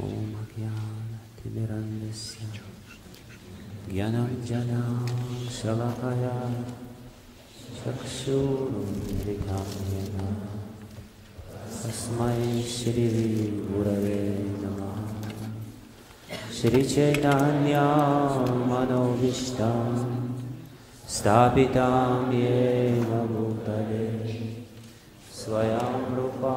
ॐ ज्ञानतिमिरन्दस्य ज्ञानञ्जना शलकया चक्षुरुन्मिलितायन तस्मै श्रीगुरवे नमः श्रीचैतन्यमनोभीष्टं स्थापितां येन भूतले स्वयं रूपा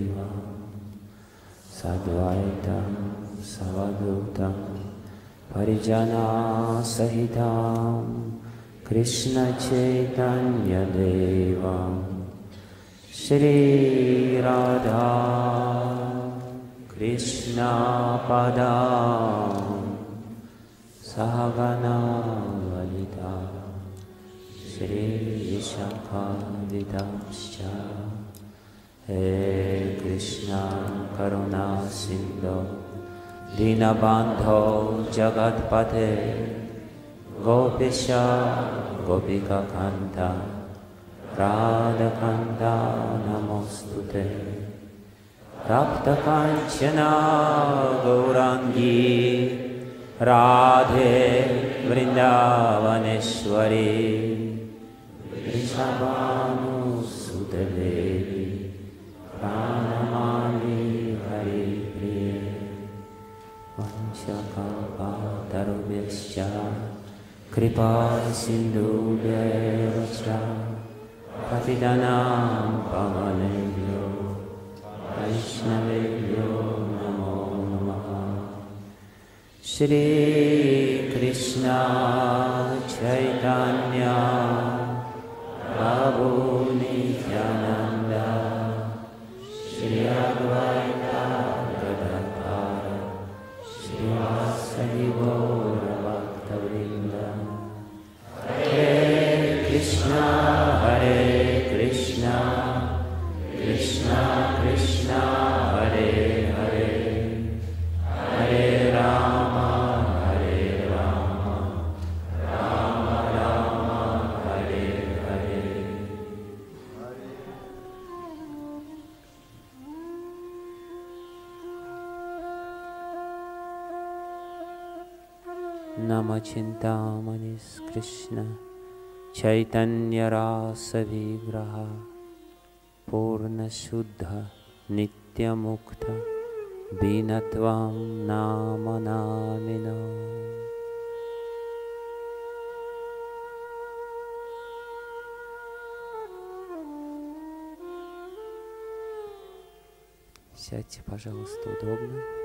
सद्वैतं सवदूतं परिजनासहितां कृष्णचैतन्यदेवं श्रीराधा कृष्णापदा सहगनावलिता वलिता हे कृष्ण करुणा सिन्धो दीनबान्धो जगत्पथे गोपिश गोपिकान्त राधकान्ता नमोऽस्तु ते तप्तकाञ्चना गौराङ्गी राधे वृन्दावनेश्वरी वृषभानुसुतदेवी वंशकल्पतरुभ्यश्च कृपा सिन्धुभ्येव च पतितनां पवनेभ्यो वैष्णवेभ्यो नमो नमः। श्रीकृष्ण चैतन्य प्रभु नित्यानन्द श्री अद्वैता गौरभक्तवृन्द हरे कृष्ण हरे कृष्ण। कृष्ण नम चिन्तामणिकृष्ण चैतन्यरासविग्रह पूर्णशुद्ध नित्यमुक्त दीनत्वं नाम नामिनो Сядьте, пожалуйста, удобно.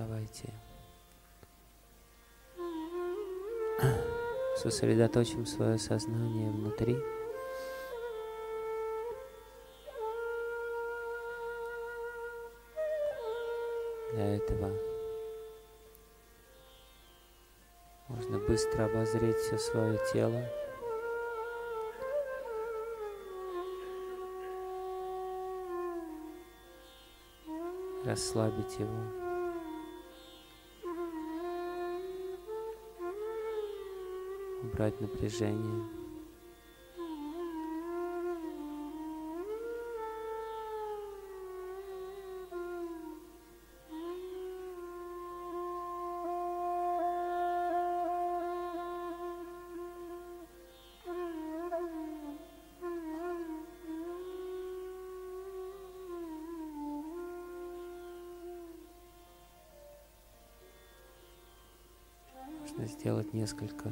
Давайте сосредоточим свое сознание внутри. Для этого можно быстро обозреть все свое тело. Расслабить его. Убрать напряжение. Можно сделать несколько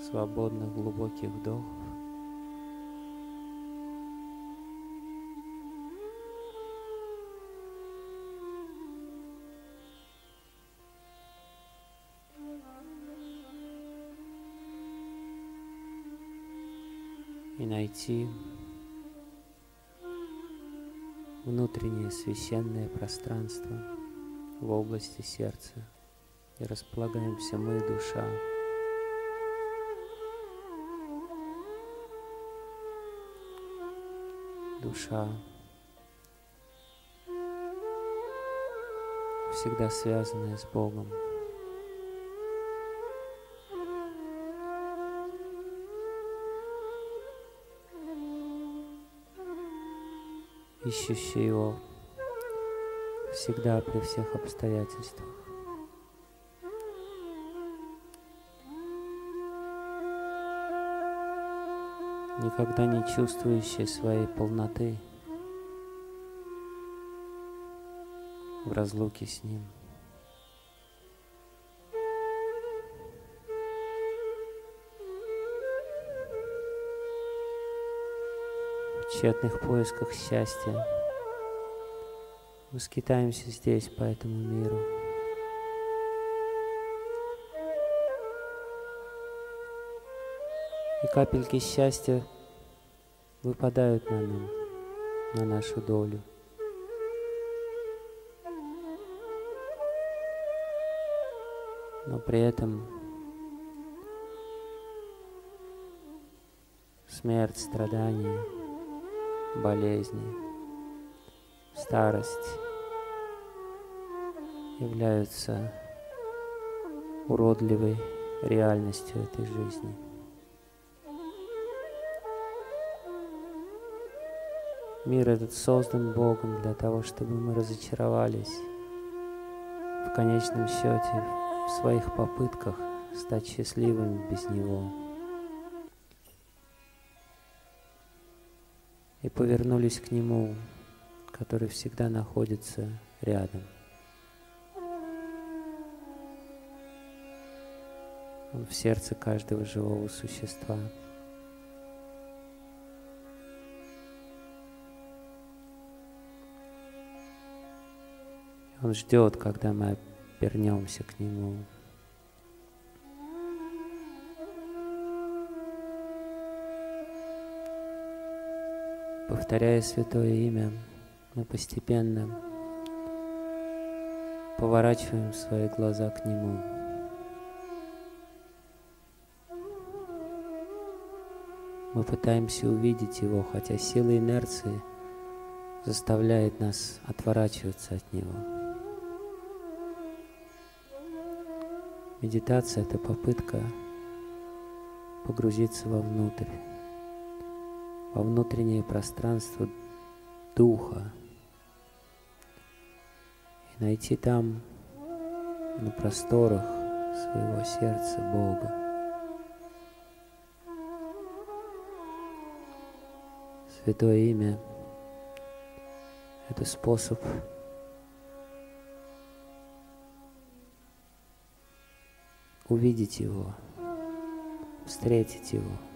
свободных глубоких вдохов. И найти внутреннее священное пространство в области сердца, и располагаемся мы, душа, Душа всегда связанная с Богом. ищущий его всегда при всех обстоятельствах. Никогда не чувствующий своей полноты в разлуке с Ним. тщетных поисках счастья. Мы скитаемся здесь, по этому миру. И капельки счастья выпадают на нам, на нашу долю. Но при этом смерть, страдания – болезни, старость являются уродливой реальностью этой жизни. Мир этот создан Богом для того, чтобы мы разочаровались в конечном счете в своих попытках стать счастливыми без Него. и повернулись к Нему, который всегда находится рядом. Он в сердце каждого живого существа. Он ждет, когда мы вернемся к Нему. Повторяя святое имя, мы постепенно поворачиваем свои глаза к Нему. Мы пытаемся увидеть Его, хотя сила инерции заставляет нас отворачиваться от Него. Медитация — это попытка погрузиться вовнутрь во внутреннее пространство Духа и найти там, на просторах своего сердца Бога. Святое имя — это способ увидеть Его, встретить Его —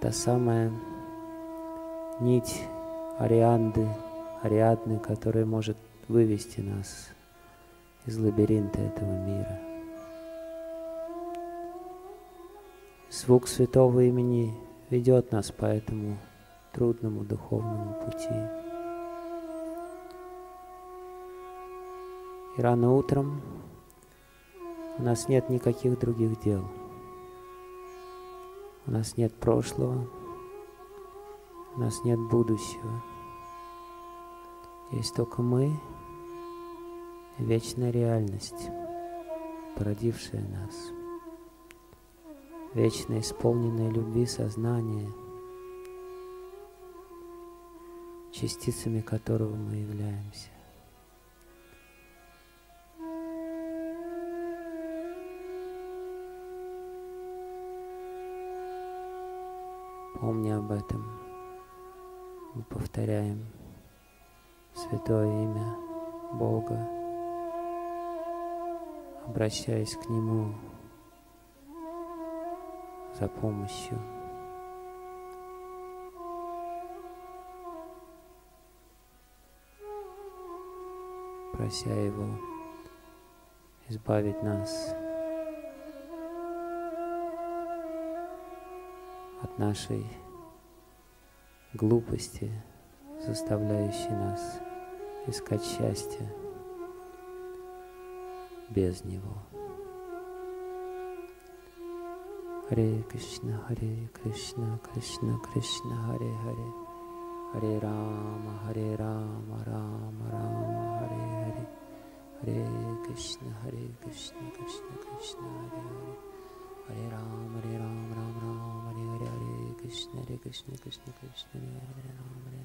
та самая нить Арианды, Ариадны, которая может вывести нас из лабиринта этого мира. Звук святого имени ведет нас по этому трудному духовному пути. И рано утром у нас нет никаких других дел – у нас нет прошлого, у нас нет будущего. Есть только мы вечная реальность, породившая нас. Вечно исполненное любви сознание, частицами которого мы являемся. Помни об этом. Мы повторяем святое имя Бога, обращаясь к Нему за помощью. прося Его избавить нас от нашей глупости, заставляющей нас искать счастье без него. Харе Кришна, Харе Кришна, Кришна Кришна, Харе Харе, Харе Рама, Харе Рама, Рама, Харе Рама, Рама Рама, Харе